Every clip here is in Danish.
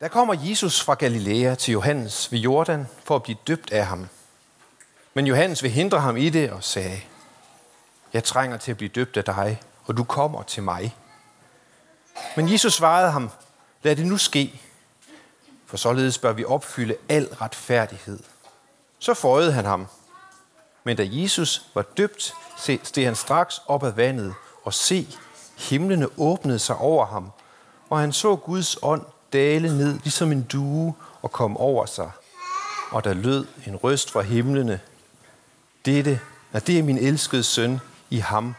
Der kommer Jesus fra Galilea til Johannes ved Jordan for at blive døbt af ham. Men Johannes vil hindre ham i det og sagde, jeg trænger til at blive døbt af dig, og du kommer til mig. Men Jesus svarede ham, lad det nu ske, for således bør vi opfylde al retfærdighed. Så føjede han ham. Men da Jesus var døbt, steg han straks op af vandet, og se, himlene åbnede sig over ham, og han så Guds ånd dale ned ligesom en due og kom over sig. Og der lød en røst fra himlene. Dette, når det er min elskede søn, i ham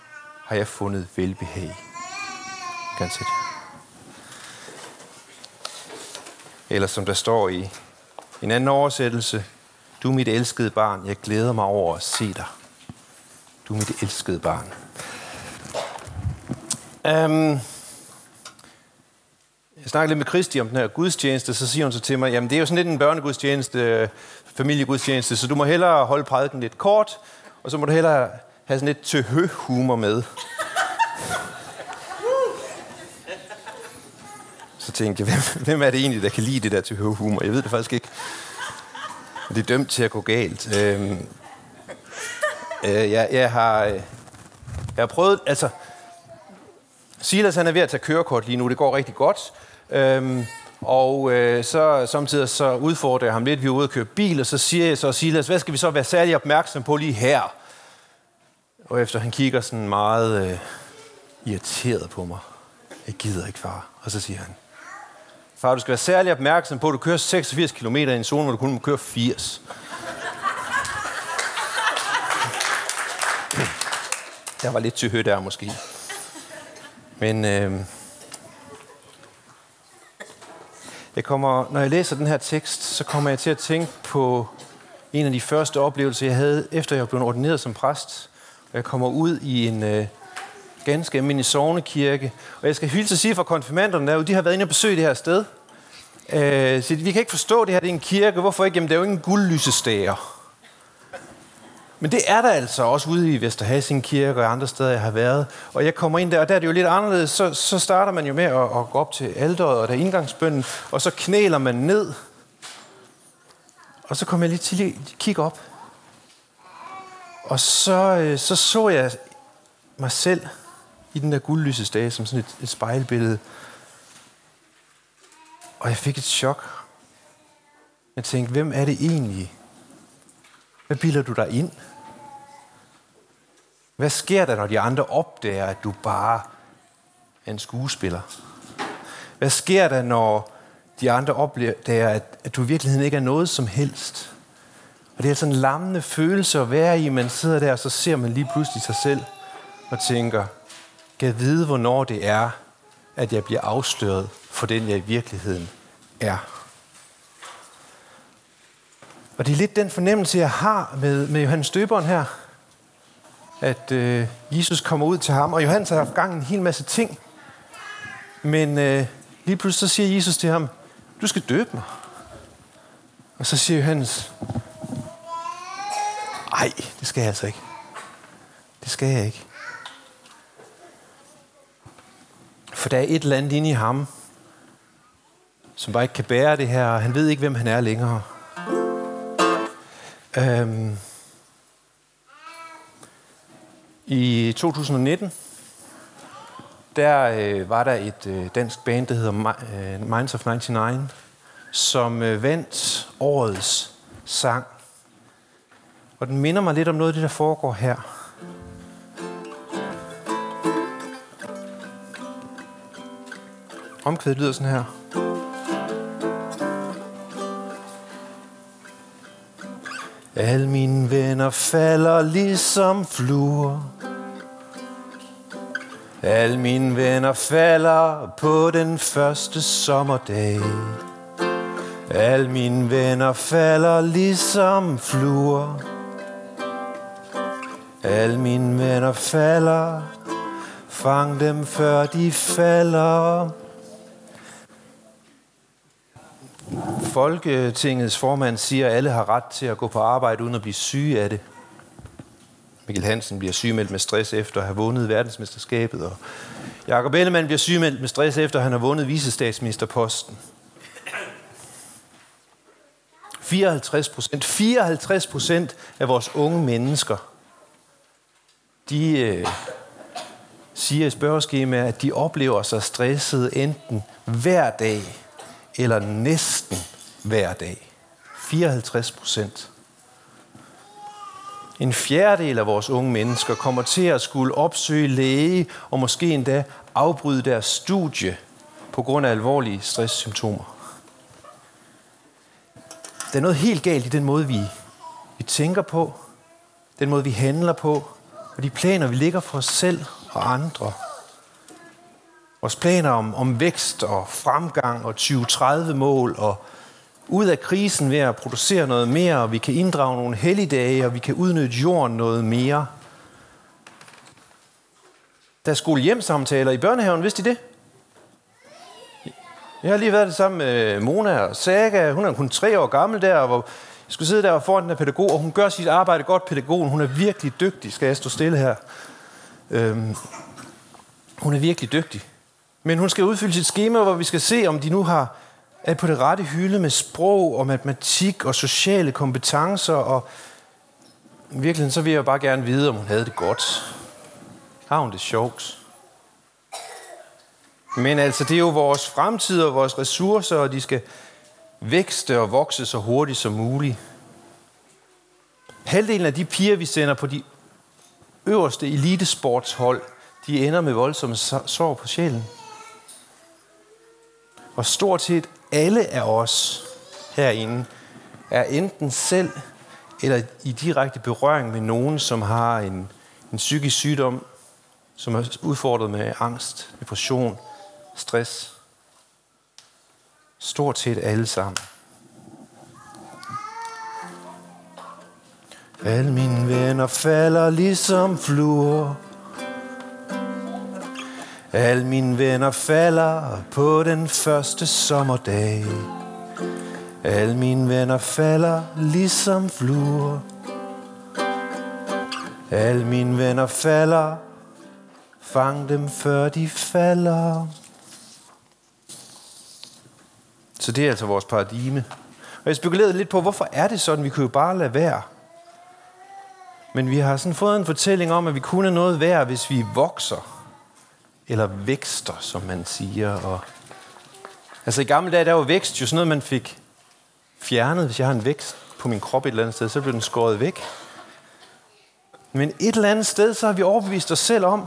har jeg fundet velbehag. Ganske. Eller som der står i en anden oversættelse, du er mit elskede barn, jeg glæder mig over at se dig. Du er mit elskede barn. Um, jeg snakkede lidt med Kristi om den her gudstjeneste, så siger hun så til mig, jamen det er jo sådan lidt en børnegudstjeneste, familiegudstjeneste, så du må hellere holde prædiken lidt kort, og så må du hellere have sådan lidt tøhø-humor med. Så tænkte jeg, hvem, hvem er det egentlig, der kan lide det der til humor? Jeg ved det faktisk ikke. Det er dømt til at gå galt. Øhm, øh, jeg, jeg, har, øh, jeg har prøvet, altså, Silas han er ved at tage kørekort lige nu, det går rigtig godt. Øhm, og øh, så samtidig så udfordrer jeg ham lidt, vi er ude at køre bil, og så siger jeg så, Silas, hvad skal vi så være særlig opmærksom på lige her? Og efter han kigger sådan meget øh, irriteret på mig. Jeg gider ikke, far. Og så siger han, far, du skal være særlig opmærksom på, at du kører 86 km i en zone, hvor du kun må køre 80. Jeg var lidt til der måske. Men øh, jeg kommer, når jeg læser den her tekst, så kommer jeg til at tænke på en af de første oplevelser, jeg havde, efter jeg blev ordineret som præst. Jeg kommer ud i en øh, ganske almindelig sovnekirke. Og jeg skal hilse at sige fra konfirmanderne derude, de har været inde og besøge det her sted. Øh, så vi kan ikke forstå det her, det er en kirke. Hvorfor ikke? Jamen, det er jo ingen guldlysestager. Men det er der altså også ude i Vesterhasing Kirke og andre steder, jeg har været. Og jeg kommer ind der, og der er det jo lidt anderledes. Så, så starter man jo med at, at gå op til alderet og der indgangsbønden, og så knæler man ned. Og så kommer jeg lige til at kigge op. Og så, øh, så så jeg mig selv i den der guldlysestage som sådan et, et spejlbillede. Og jeg fik et chok. Jeg tænkte, hvem er det egentlig? Hvad bilder du dig ind? Hvad sker der, når de andre opdager, at du bare er en skuespiller? Hvad sker der, når de andre opdager, at, at du i virkeligheden ikke er noget som helst? Og det er sådan en lammende følelse at være i. Man sidder der, og så ser man lige pludselig sig selv og tænker, kan jeg vide, hvornår det er, at jeg bliver afsløret for den, jeg i virkeligheden er. Og det er lidt den fornemmelse, jeg har med, med Johannes Døberen her, at øh, Jesus kommer ud til ham, og Johannes har haft gang en hel masse ting, men øh, lige pludselig så siger Jesus til ham, du skal døbe mig. Og så siger Johannes, nej, det skal jeg altså ikke. Det skal jeg ikke. For der er et eller andet inde i ham, som bare ikke kan bære det her, og han ved ikke, hvem han er længere. Øhm, I 2019, der øh, var der et øh, dansk band, der hedder øh, Minds of 99, som øh, vandt årets sang. Og den minder mig lidt om noget af det, der foregår her. Omkvædet lyder sådan her. Al mine venner falder ligesom fluer. Al mine venner falder på den første sommerdag. Al mine venner falder ligesom fluer. Al mine venner falder. Fang dem før de falder. Folketingets formand siger, at alle har ret til at gå på arbejde uden at blive syge af det. Mikkel Hansen bliver sygemeldt med stress efter at have vundet verdensmesterskabet, og Jakob Ellemann bliver sygemeldt med stress efter at han har vundet visestatsministerposten. 54 procent. 54 procent af vores unge mennesker, de øh, siger i spørgeskemaet, at de oplever sig stresset enten hver dag eller næsten hver dag. 54 procent. En fjerdedel af vores unge mennesker kommer til at skulle opsøge læge og måske endda afbryde deres studie på grund af alvorlige stresssymptomer. Der er noget helt galt i den måde, vi, vi tænker på, den måde, vi handler på, og de planer, vi ligger for os selv og andre. Vores planer om, om vækst og fremgang og 2030-mål og ud af krisen ved at producere noget mere, og vi kan inddrage nogle helligdage, og vi kan udnytte jorden noget mere. Der er skole-hjem-samtaler i børnehaven, vidste I det? Jeg har lige været det sammen med Mona og Saga. Hun er kun tre år gammel der, hvor jeg skulle sidde der foran den her pædagog, og hun gør sit arbejde godt, pædagogen. Hun er virkelig dygtig. Skal jeg stå stille her? Øhm, hun er virkelig dygtig. Men hun skal udfylde sit schema, hvor vi skal se, om de nu har er på det rette hylde med sprog og matematik og sociale kompetencer. Og i virkeligheden så vil jeg bare gerne vide, om hun havde det godt. Har hun det sjovt? Men altså, det er jo vores fremtid og vores ressourcer, og de skal vækste og vokse så hurtigt som muligt. Halvdelen af de piger, vi sender på de øverste elitesportshold, de ender med voldsomme sår på sjælen. Og stort set alle af os herinde er enten selv eller i direkte berøring med nogen, som har en, en psykisk sygdom, som er udfordret med angst, depression, stress. Stort set alle sammen. Alle mine venner falder ligesom fluer. Al mine venner falder på den første sommerdag. Al mine venner falder ligesom fluer. Al mine venner falder. Fang dem før de falder. Så det er altså vores paradigme. Og jeg spekulerede lidt på, hvorfor er det sådan? Vi kunne jo bare lade være. Men vi har sådan fået en fortælling om, at vi kun er noget værd, hvis vi vokser. Eller vækster, som man siger. Og altså i gamle dage, der var vækst jo sådan noget, man fik fjernet. Hvis jeg har en vækst på min krop et eller andet sted, så bliver den skåret væk. Men et eller andet sted, så har vi overbevist os selv om,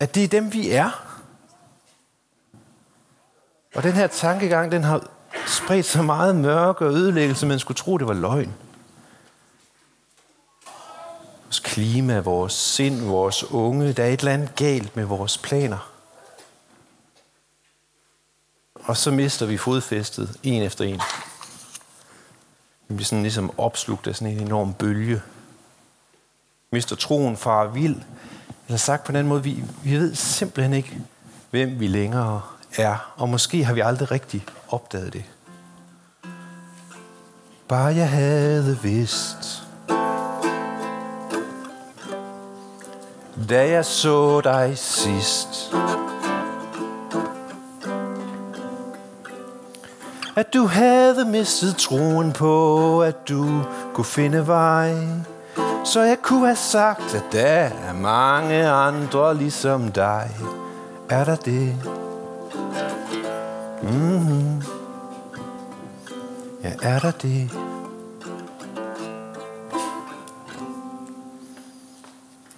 at det er dem, vi er. Og den her tankegang, den har spredt så meget mørke og ødelæggelse, man skulle tro, det var løgn. Vores klima, vores sind, vores unge, der er et eller andet galt med vores planer. Og så mister vi fodfæstet en efter en. Vi bliver sådan ligesom opslugt af sådan en enorm bølge. Vi mister troen fra vild. Eller sagt på en anden måde, vi, vi ved simpelthen ikke, hvem vi længere er, og måske har vi aldrig rigtig opdaget det. Bare jeg havde vidst, da jeg så dig sidst, at du havde mistet troen på, at du kunne finde vej. Så jeg kunne have sagt, at der er mange andre ligesom dig. Er der det? Mm-hmm. Ja, er der det?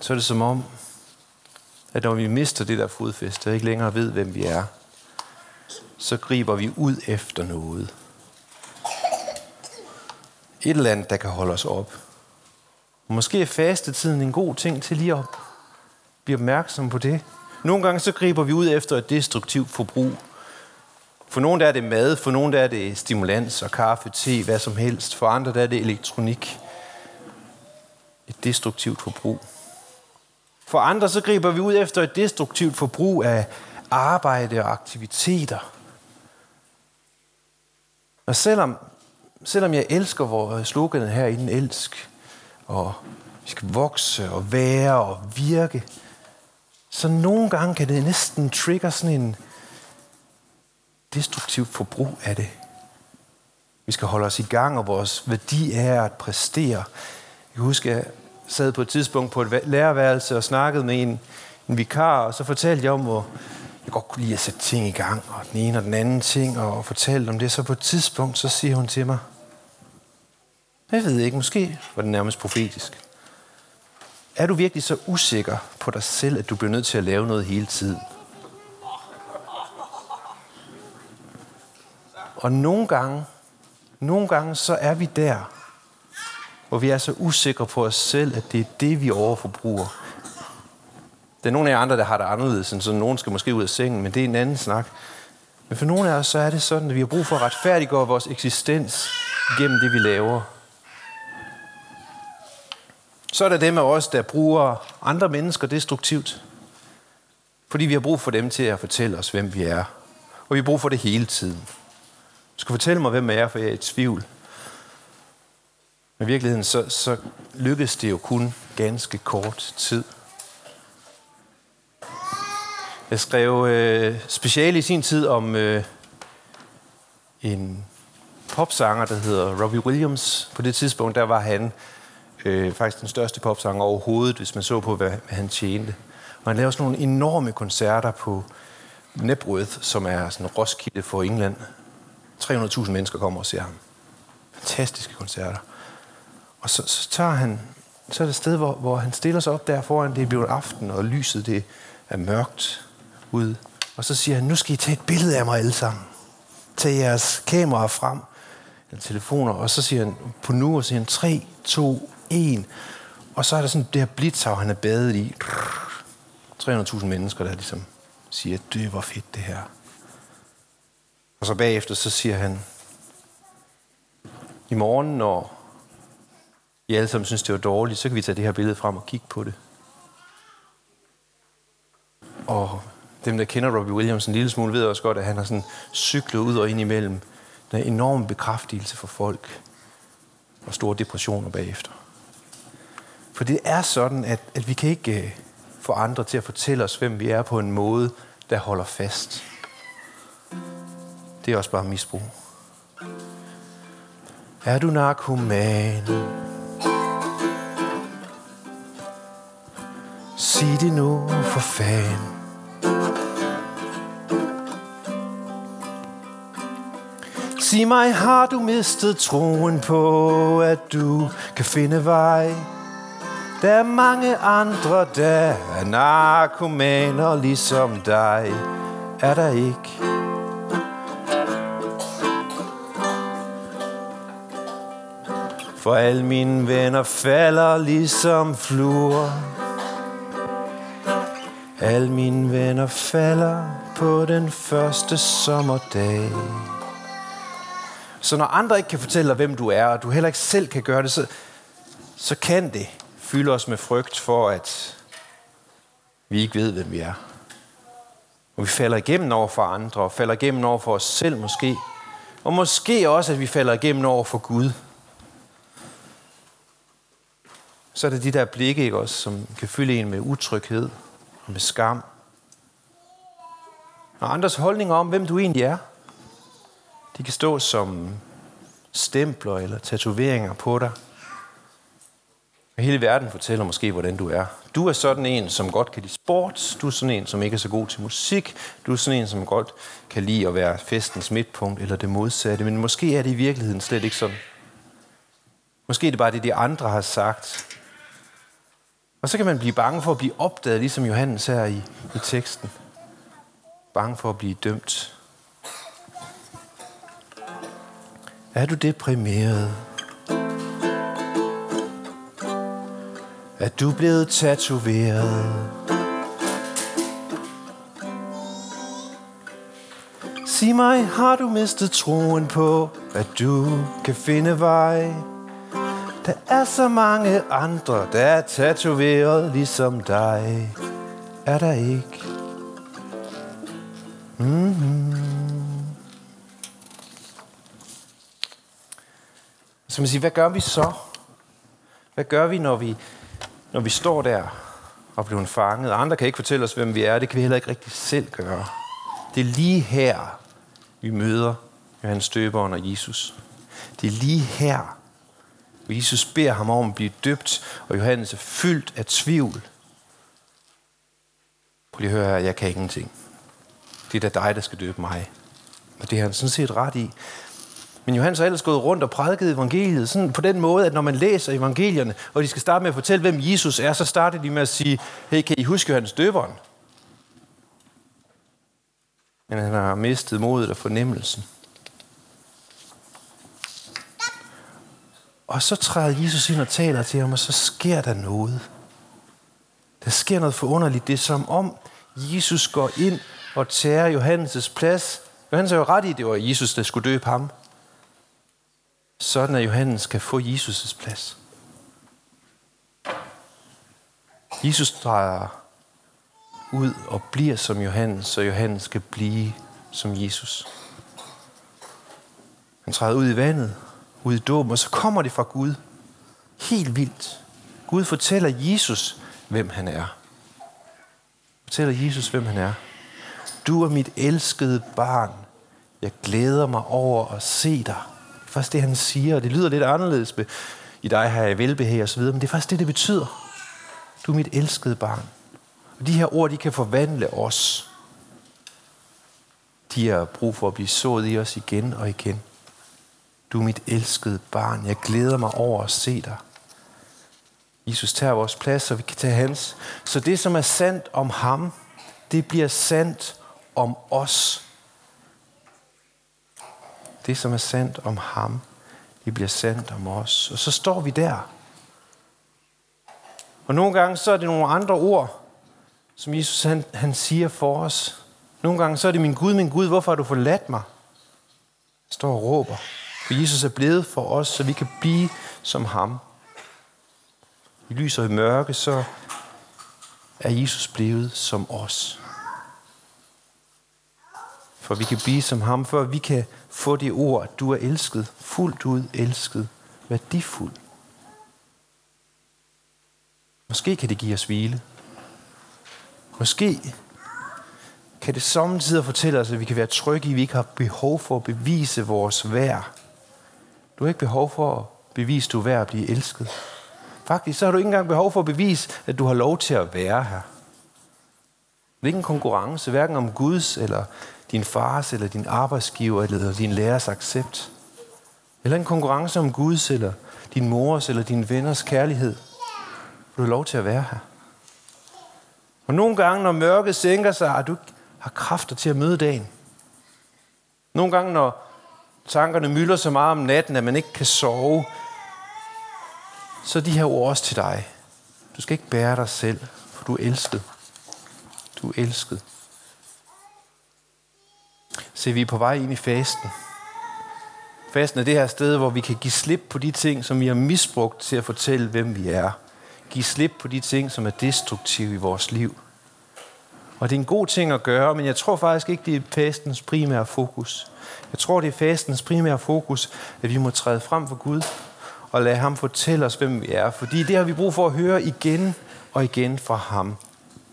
Så er det som om, at når vi mister det der fodfæste og ikke længere ved, hvem vi er, så griber vi ud efter noget. Et eller andet, der kan holde os op. Måske er fastetiden en god ting til lige at blive opmærksom på det. Nogle gange så griber vi ud efter et destruktivt forbrug for nogle der er det mad, for nogle der er det stimulans og kaffe, te, hvad som helst. For andre der er det elektronik. Et destruktivt forbrug. For andre så griber vi ud efter et destruktivt forbrug af arbejde og aktiviteter. Og selvom, selvom jeg elsker vores sloganet her i den elsk, og vi skal vokse og være og virke, så nogle gange kan det næsten trigger sådan en, destruktiv forbrug af det. Vi skal holde os i gang, og vores værdi er at præstere. Jeg husker, sad på et tidspunkt på et lærerværelse og snakkede med en, en vikar, og så fortalte jeg om, hvor jeg godt kunne lide at sætte ting i gang, og den ene og den anden ting, og fortalte om det. Så på et tidspunkt, så siger hun til mig, jeg ved ikke, måske var det nærmest profetisk. Er du virkelig så usikker på dig selv, at du bliver nødt til at lave noget hele tiden? Og nogle gange, nogle gange så er vi der, hvor vi er så usikre på os selv, at det er det, vi overforbruger. Der er nogle af jer andre, der har det anderledes, så nogen skal måske ud af sengen, men det er en anden snak. Men for nogle af os, så er det sådan, at vi har brug for at retfærdiggøre vores eksistens gennem det, vi laver. Så er der dem af os, der bruger andre mennesker destruktivt. Fordi vi har brug for dem til at fortælle os, hvem vi er. Og vi har brug for det hele tiden. Du skal fortælle mig, hvem jeg er, for jeg er i tvivl. Men i virkeligheden, så, så lykkedes det jo kun ganske kort tid. Jeg skrev øh, speciale i sin tid om øh, en popsanger, der hedder Robbie Williams. På det tidspunkt, der var han øh, faktisk den største popsanger overhovedet, hvis man så på, hvad, hvad han tjente. Og han lavede sådan nogle enorme koncerter på Nebworth, som er sådan Roskilde for England. 300.000 mennesker kommer og ser ham. Fantastiske koncerter. Og så, så tager han, så er det et sted, hvor, hvor han stiller sig op der foran, det er blevet aften, og lyset det er mørkt ud. Og så siger han, nu skal I tage et billede af mig alle sammen. Tag jeres kamera frem, eller telefoner, og så siger han på nu, og siger han 3, 2, 1. Og så er der sådan det her blitzhav, han er badet i. 300.000 mennesker, der ligesom siger, det var fedt det her. Og så bagefter, så siger han, i morgen, når i alle sammen synes, det var dårligt, så kan vi tage det her billede frem og kigge på det. Og dem, der kender Robbie Williams en lille smule, ved også godt, at han har sådan cyklet ud og ind imellem den enorme bekræftelse for folk og store depressioner bagefter. For det er sådan, at, at vi kan ikke øh, få andre til at fortælle os, hvem vi er på en måde, der holder fast. Det er også bare misbrug. Er du narkoman? Sig det nu for fan. Sig mig, har du mistet troen på, at du kan finde vej? Der er mange andre, der er narkomaner ligesom dig. Er der ikke? For alle mine venner falder ligesom fluer. Al mine venner falder på den første sommerdag. Så når andre ikke kan fortælle dig, hvem du er, og du heller ikke selv kan gøre det, så, så kan det fylde os med frygt for, at vi ikke ved, hvem vi er. Og vi falder igennem over for andre, og falder igennem over for os selv måske. Og måske også, at vi falder igennem over for Gud. Så er det de der blikke, ikke også, som kan fylde en med utryghed og med skam. Og andres holdninger om, hvem du egentlig er. De kan stå som stempler eller tatoveringer på dig. Og hele verden fortæller måske, hvordan du er. Du er sådan en, som godt kan lide sport. Du er sådan en, som ikke er så god til musik. Du er sådan en, som godt kan lide at være festens midtpunkt eller det modsatte. Men måske er det i virkeligheden slet ikke sådan. Måske er det bare det, de andre har sagt. Og så kan man blive bange for at blive opdaget, ligesom Johannes her i, i teksten. Bange for at blive dømt. Er du deprimeret? Er du blevet tatoveret? Sig mig, har du mistet troen på, at du kan finde vej? Der er så mange andre, der er tatoveret ligesom dig. Er der ikke? Mm-hmm. Så man siger, hvad gør vi så? Hvad gør vi, når vi, når vi står der og bliver fanget? Andre kan ikke fortælle os, hvem vi er. Det kan vi heller ikke rigtig selv gøre. Det er lige her, vi møder Johannes Støberen og Jesus. Det er lige her, og Jesus beder ham om at blive døbt, og Johannes er fyldt af tvivl. Prøv lige at høre her, jeg kan ingenting. Det er da dig, der skal døbe mig. Og det har han sådan set ret i. Men Johannes har ellers gået rundt og prædiket evangeliet sådan på den måde, at når man læser evangelierne, og de skal starte med at fortælle, hvem Jesus er, så starter de med at sige, hey, kan I huske Johannes døberen? Men han har mistet modet og fornemmelsen. Og så træder Jesus ind og taler til ham, og så sker der noget. Der sker noget forunderligt. Det er som om Jesus går ind og tager Johannes' plads. Johannes er jo ret i, det var Jesus, der skulle døbe ham. Sådan at Johannes kan få Jesus' plads. Jesus drejer ud og bliver som Johannes, så Johannes skal blive som Jesus. Han træder ud i vandet, ud i dåben, og så kommer det fra Gud. Helt vildt. Gud fortæller Jesus, hvem han er. Fortæller Jesus, hvem han er. Du er mit elskede barn. Jeg glæder mig over at se dig. Det er faktisk det, han siger. Det lyder lidt anderledes. I dig har jeg velbehag og så videre, men det er faktisk det, det betyder. Du er mit elskede barn. Og de her ord, de kan forvandle os. De har brug for at blive sået i os igen og igen. Du er mit elskede barn. Jeg glæder mig over at se dig. Jesus tager vores plads, så vi kan tage hans. Så det, som er sandt om ham, det bliver sandt om os. Det, som er sandt om ham, det bliver sandt om os. Og så står vi der. Og nogle gange så er det nogle andre ord, som Jesus han, han siger for os. Nogle gange så er det, min Gud, min Gud, hvorfor har du forladt mig? Jeg står og råber. For Jesus er blevet for os, så vi kan blive som ham. I lys og i mørke, så er Jesus blevet som os. For vi kan blive som ham, for vi kan få det ord, at du er elsket, fuldt ud elsket, værdifuld. Måske kan det give os hvile. Måske kan det samtidig fortælle os, at vi kan være trygge i, at vi ikke har behov for at bevise vores værd. Du har ikke behov for at bevise, at du er værd at blive elsket. Faktisk så har du ikke engang behov for at bevise, at du har lov til at være her. Det er ikke en konkurrence, hverken om Guds, eller din fars, eller din arbejdsgiver, eller din lærers accept. Eller en konkurrence om Guds, eller din mors, eller din venners kærlighed. Du har lov til at være her. Og nogle gange, når mørket sænker sig, at du har kræfter til at møde dagen. Nogle gange, når tankerne mylder så meget om natten, at man ikke kan sove, så er de her ord også til dig. Du skal ikke bære dig selv, for du er elsket. Du er elsket. Se, vi er på vej ind i fasten. Fasten er det her sted, hvor vi kan give slip på de ting, som vi har misbrugt til at fortælle, hvem vi er. Give slip på de ting, som er destruktive i vores liv. Og det er en god ting at gøre, men jeg tror faktisk ikke, det er fastens primære fokus. Jeg tror, det er fastens primære fokus, at vi må træde frem for Gud og lade ham fortælle os, hvem vi er. Fordi det har vi brug for at høre igen og igen fra ham.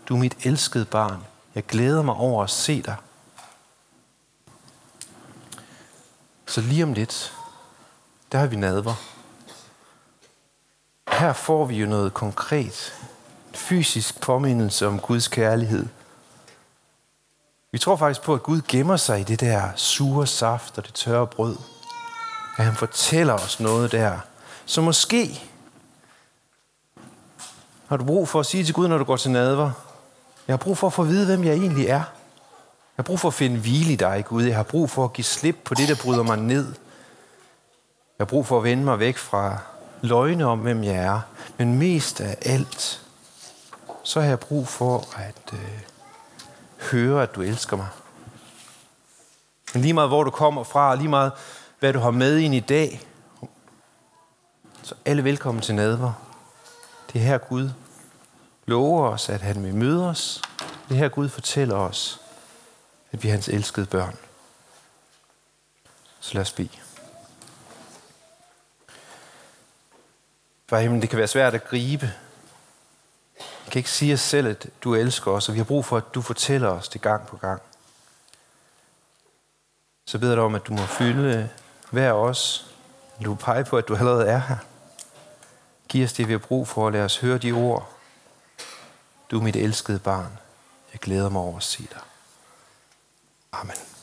Du er mit elskede barn. Jeg glæder mig over at se dig. Så lige om lidt, der har vi nadver. Her får vi jo noget konkret. Fysisk påmindelse om Guds kærlighed. Vi tror faktisk på, at Gud gemmer sig i det der sure saft og det tørre brød. At han fortæller os noget der. Så måske har du brug for at sige til Gud, når du går til nadver, jeg har brug for at få at vide, hvem jeg egentlig er. Jeg har brug for at finde hvile i dig, Gud. Jeg har brug for at give slip på det, der bryder mig ned. Jeg har brug for at vende mig væk fra løgne om, hvem jeg er. Men mest af alt, så har jeg brug for at øh, høre, at du elsker mig. Men lige meget hvor du kommer fra, og lige meget hvad du har med ind i dag, så alle velkommen til nadver. Det er her Gud lover os, at han vil møde os. Det er her Gud fortæller os, at vi er hans elskede børn. Så lad os bede. For himlen, det kan være svært at gribe. Vi kan ikke sige os selv, at du elsker os, og vi har brug for, at du fortæller os det gang på gang. Så beder jeg dig om, at du må fylde hver os Du peger på, at du allerede er her. Giv os det, vi har brug for, og lad os høre de ord. Du er mit elskede barn. Jeg glæder mig over at se dig. Amen.